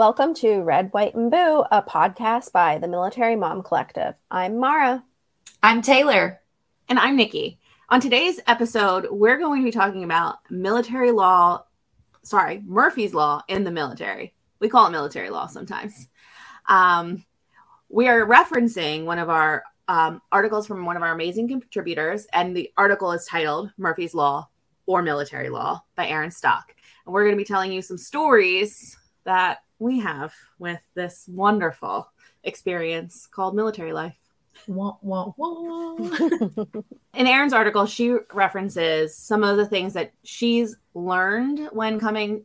Welcome to Red, White, and Boo, a podcast by the Military Mom Collective. I'm Maura. I'm Taylor. And I'm Nicki. On today's episode, we're going to be talking about military law, sorry, Murphy's Law in the military. We call it military law sometimes. Um, we are referencing one of our um, articles from one of our amazing contributors, and the article is titled Murphy's Law or Military Law by Erin Stock. And we're going to be telling you some stories that we have with this wonderful experience called military life. Wah, wah, wah. In Erin's article, she references some of the things that she's learned when coming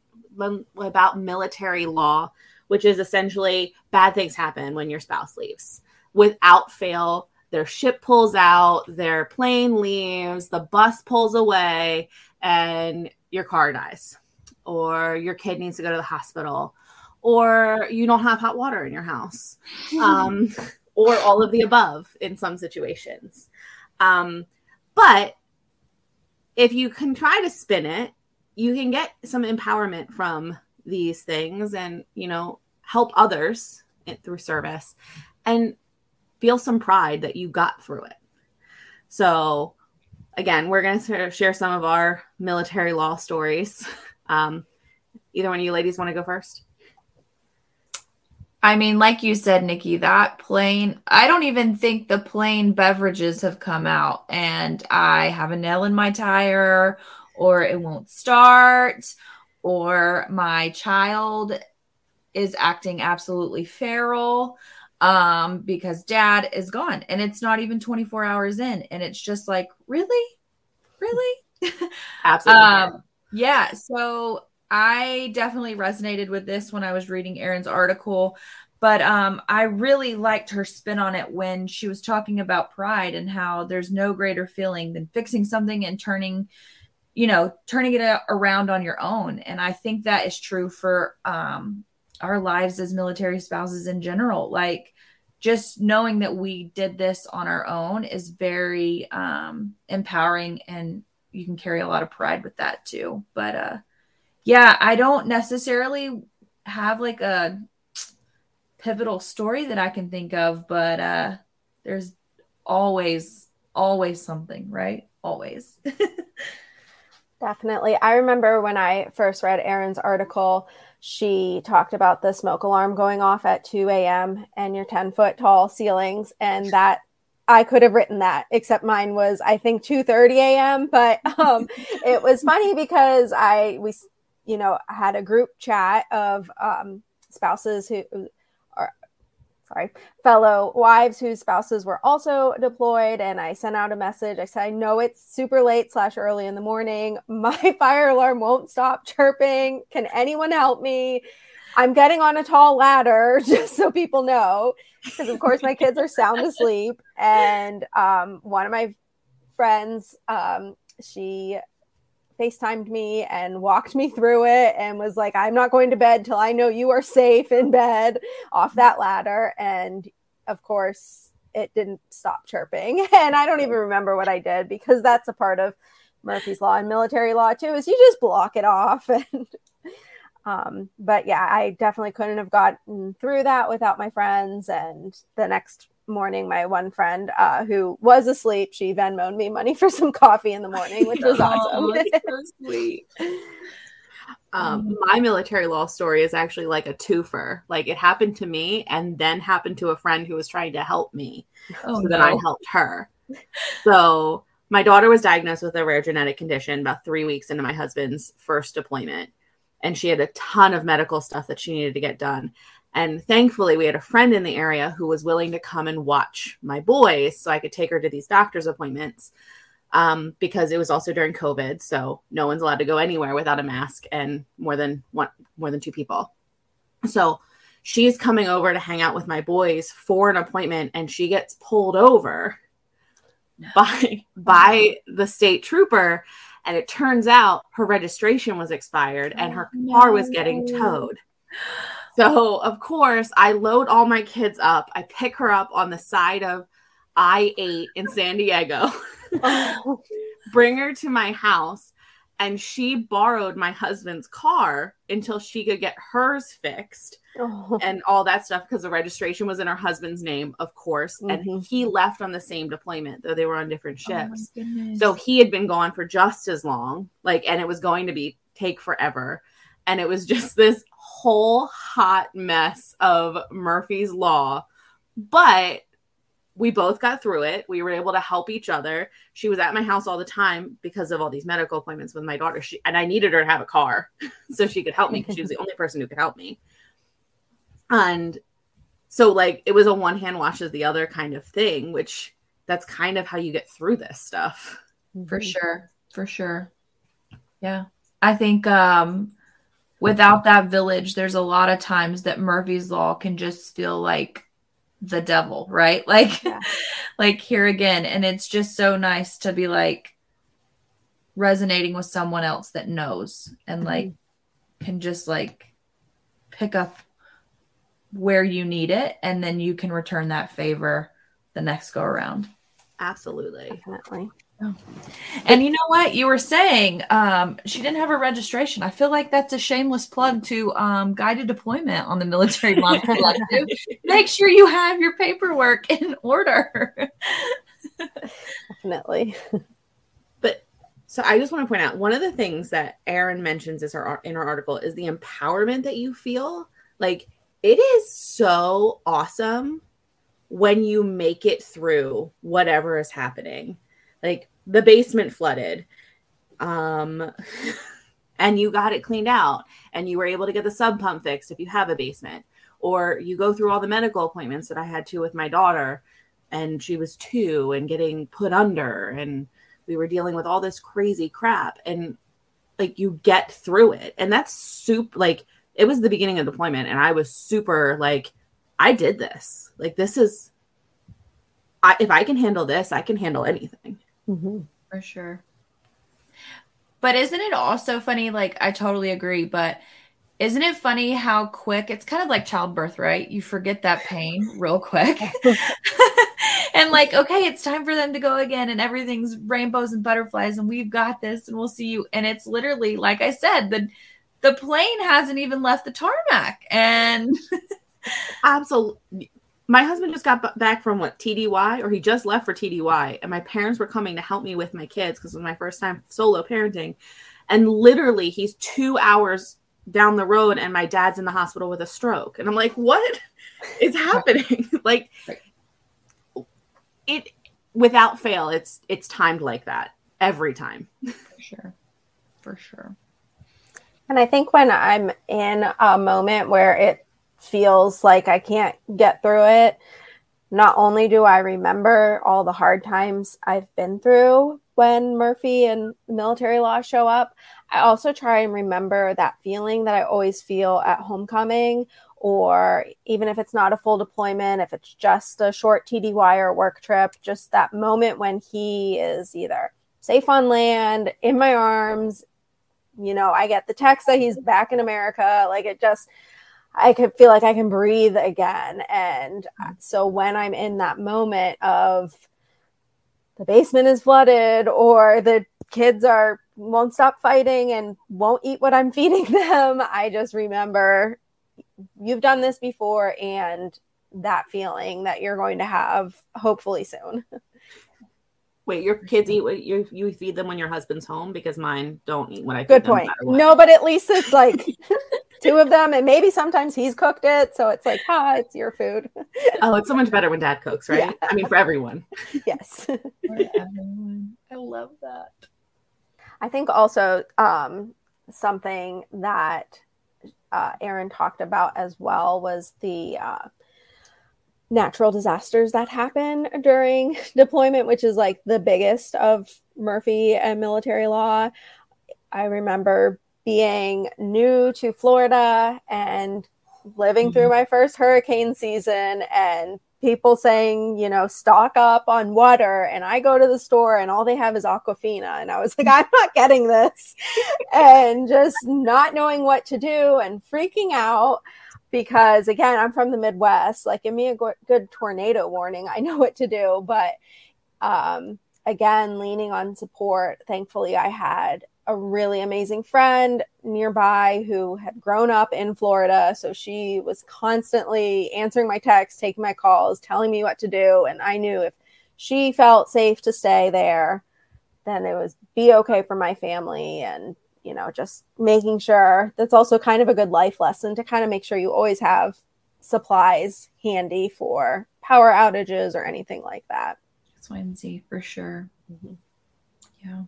about military law, which is essentially bad things happen when your spouse leaves. Without fail, their ship pulls out, their plane leaves, the bus pulls away, and your car dies, or your kid needs to go to the hospital, or you don't have hot water in your house. Um, or all of the above in some situations. Um, but if you can try to spin it, you can get some empowerment from these things and, you know, help others through service and feel some pride that you got through it. So, again, we're going to share some of our military law stories. Um, either one of you ladies want to go first? I mean, like you said, Nicki, that plane, I don't even think the plane beverages have come out and I have a nail in my tire or it won't start or my child is acting absolutely feral um because dad is gone and it's not even 24 hours in and it's just like really? Really? Absolutely. Um yeah so I definitely resonated with this when I was reading Erin's article, but um, I really liked her spin on it when she was talking about pride and how there's no greater feeling than fixing something and turning, you know, turning it around on your own. And I think that is true for um, our lives as military spouses in general. Like, just knowing that we did this on our own is very um, empowering and you can carry a lot of pride with that too. But uh, yeah, I don't necessarily have like a pivotal story that I can think of, but uh there's always always something, right? Always. Definitely. I remember when I first read Erin's article, she talked about the smoke alarm going off at 2 a.m. and your 10 foot tall ceilings, and that I could have written that, except mine was I think 2:30 a.m. But um, it was funny because I we you know, I had a group chat of um, spouses who are sorry, fellow wives whose spouses were also deployed. And I sent out a message. I said, I know it's super late slash early in the morning. My fire alarm won't stop chirping. Can anyone help me? I'm getting on a tall ladder just so people know. Because of course my kids are sound asleep. And um, one of my friends, um, she FaceTimed me and walked me through it and was like, I'm not going to bed till I know you are safe in bed off that ladder. And of course, it didn't stop chirping. And I don't even remember what I did because that's a part of Murphy's Law and military law too, is you just block it off. And um, but yeah, I definitely couldn't have gotten through that without my friends. And the next morning, my one friend uh, who was asleep, she Venmoed me money for some coffee in the morning, which was awesome. oh, so sweet. Um, my military law story is actually like a twofer. Like it happened to me and then happened to a friend who was trying to help me. Oh, so no. then I helped her. So my daughter was diagnosed with a rare genetic condition about three weeks into my husband's first deployment. And she had a ton of medical stuff that she needed to get done. And thankfully, we had a friend in the area who was willing to come and watch my boys so I could take her to these doctor's appointments um, because it was also during COVID. So no one's allowed to go anywhere without a mask and more than one, more than two people. So she's coming over to hang out with my boys for an appointment and she gets pulled over by by the state trooper and it turns out her registration was expired and her car was getting towed so, of course, I load all my kids up. I pick her up on the side of I 8 in San Diego, bring her to my house. and she borrowed my husband's car until she could get hers fixed oh. and all that stuff because the registration was in her husband's name, of course. Mm-hmm. And he left on the same deployment, though they were on different oh ships. Oh so he had been gone for just as long, like, and it was going to be take forever. And it was just this whole hot mess of Murphy's Law. But we both got through it. We were able to help each other. She was at my house all the time because of all these medical appointments with my daughter. She, and I needed her to have a car so she could help me because she was the only person who could help me. And so, like, it was a one hand washes the other kind of thing, which that's kind of how you get through this stuff. For sure. For sure. Yeah. I think um, without that village, there's a lot of times that Murphy's Law can just feel like the devil, right? Like yeah. like here again and it's just so nice to be like resonating with someone else that knows and mm-hmm. like can just like pick up where you need it and then you can return that favor the next go around. Absolutely. Definitely. Oh. And you know what? You were saying um, she didn't have a registration. I feel like that's a shameless plug to um, guided deployment on the military mom collective. Make sure you have your paperwork in order. Definitely. But so I just want to point out one of the things that Erin mentions is her in her article is the empowerment that you feel. Like it is so awesome when you make it through whatever is happening like the basement flooded um and you got it cleaned out and you were able to get the sump pump fixed if you have a basement or you go through all the medical appointments that I had to with my daughter and she was 2 and getting put under and we were dealing with all this crazy crap and like you get through it. And that's super like it was the beginning of deployment and I was super like I did this. Like this is I, if I can handle this I can handle anything Mm-hmm. For sure. But isn't it also funny? Like, I totally agree. But isn't it funny how quick it's kind of like childbirth, right? You forget that pain real quick. and, like, okay, it's time for them to go again, and everything's rainbows and butterflies, and we've got this, and we'll see you. And it's literally, like I said, the the plane hasn't even left the tarmac. And absolutely my husband just got back from what TDY, or he just left for TDY, and my parents were coming to help me with my kids because it was my first time solo parenting. And literally, he's two hours down the road, and my dad's in the hospital with a stroke. And I'm like, what is happening? like, it without fail, it's it's timed like that every time. For sure, for sure. And I think when I'm in a moment where it feels like I can't get through it, not only do I remember all the hard times I've been through when Murphy and military law show up, I also try and remember that feeling that I always feel at homecoming, or even if it's not a full deployment, if it's just a short TDY or work trip, just that moment when he is either safe on land, in my arms. You know, I get the text that he's back in America. Like it just, I could feel like I can breathe again. And hmm. so when I'm in that moment of the basement is flooded or the kids are won't stop fighting and won't eat what I'm feeding them, I just remember you've done this before and that feeling that you're going to have hopefully soon. Wait, your kids eat what you you feed them when your husband's home because mine don't eat what I. Good point. No, but at least it's like two of them, and maybe sometimes he's cooked it, so it's like, ah, it's your food. oh, it's so much better when dad cooks, right? Yeah. I mean, for everyone. Yes. for everyone. I love that. I think also um, something that uh, Erin talked about as well was the. Uh, natural disasters that happen during deployment, which is like the biggest of Murphy and military law. I remember being new to Florida and living mm-hmm. through my first hurricane season and people saying, you know, stock up on water. And I go to the store and all they have is Aquafina. And I was like, I'm not getting this. and just not knowing what to do and freaking out because again i'm from the midwest like give me a go- good tornado warning i know what to do but um, again leaning on support thankfully i had a really amazing friend nearby who had grown up in Florida. So she was constantly answering my texts, taking my calls, telling me what to do. And I knew if she felt safe to stay there, then it was be okay for my family and you know just making sure that's also kind of a good life lesson to kind of make sure you always have supplies handy for power outages or anything like that It's Swansea for sure mm-hmm. yeah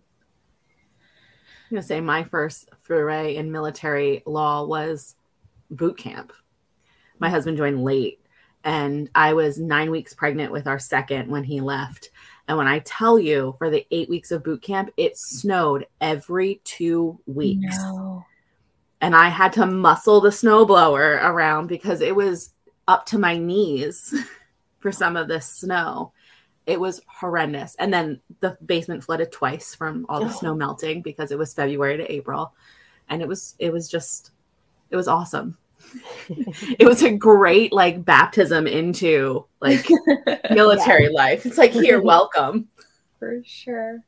I'm gonna say my first foray in military law was boot camp. My husband joined late, and I was nine weeks pregnant with our second when he left. And when I tell you, for the eight weeks of boot camp, it snowed every two weeks. No. And I had to muscle the snowblower around because it was up to my knees for some of this snow. It was horrendous. And then the basement flooded twice from all the oh. snow melting because it was February to April. And it was it was just it was awesome. it was a great like baptism into like military yeah. life. It's like here, welcome. For sure.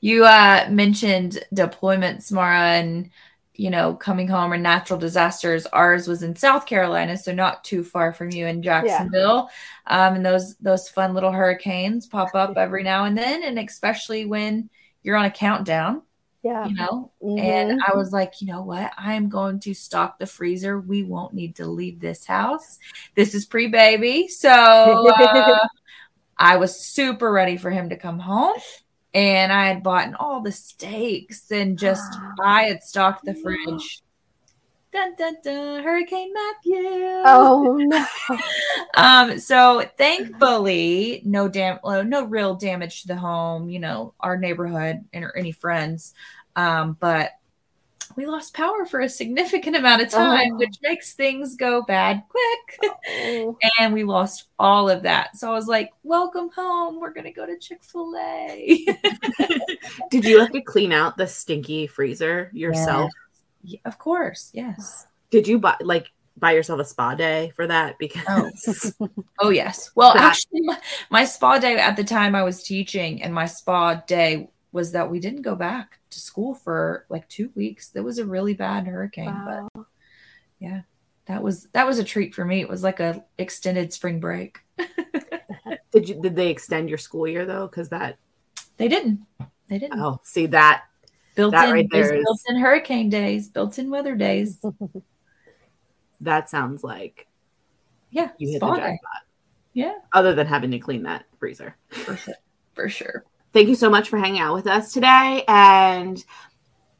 You uh mentioned deployments, Maura, and you know, coming home or natural disasters. Ours was in South Carolina, so not too far from you in Jacksonville. Yeah. Um, and those those fun little hurricanes pop up every now and then, and especially when you're on a countdown yeah. You know, mm-hmm. and I was like, you know what? I am going to stock the freezer. We won't need to leave this house. This is pre baby. So uh, I was super ready for him to come home. And I had bought all the steaks and just, I had stocked the fridge Dun, dun, dun, Hurricane Matthew. Oh no. um, so thankfully, no dam no real damage to the home, you know, our neighborhood and or any friends. Um, but we lost power for a significant amount of time, oh. which makes things go bad quick. Oh. and we lost all of that. So I was like, welcome home. We're going to go to Chick fil A. Did you have to clean out the stinky freezer yourself? Yeah. Yeah, of course, yes. Did you buy like buy yourself a spa day for that? Because oh, oh yes. Well, that... actually, my, my, spa day at the time I was teaching, and my spa day was that we didn't go back to school for like two weeks. There was a really bad hurricane, wow. but yeah, that was that was a treat for me. It was like a extended spring break. did you did they extend your school year though? Because that they didn't. They didn't. Oh, see that built that in right there is... built in hurricane days, built in weather days. that sounds like yeah, you hit the jackpot. Yeah. Other than having to clean that freezer. For sure. For sure. Thank you so much for hanging out with us today. And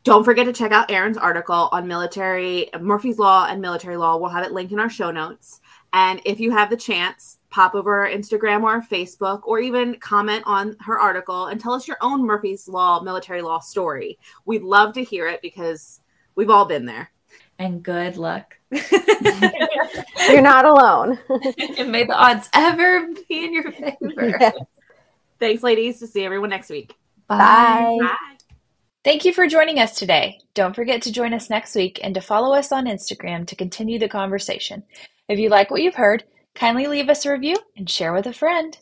don't forget to check out Erin's article on military Murphy's Law and military law. We'll have it linked in our show notes. And if you have the chance, pop over our Instagram or our Facebook, or even comment on her article and tell us your own Murphy's Law, military law story. We'd love to hear it because we've all been there. And good luck. You're not alone. and may the odds ever be in your favor. Yes. Thanks, ladies. To see everyone next week. Bye. Bye. Thank you for joining us today. Don't forget to join us next week and to follow us on Instagram to continue the conversation. If you like what you've heard, kindly leave us a review and share with a friend.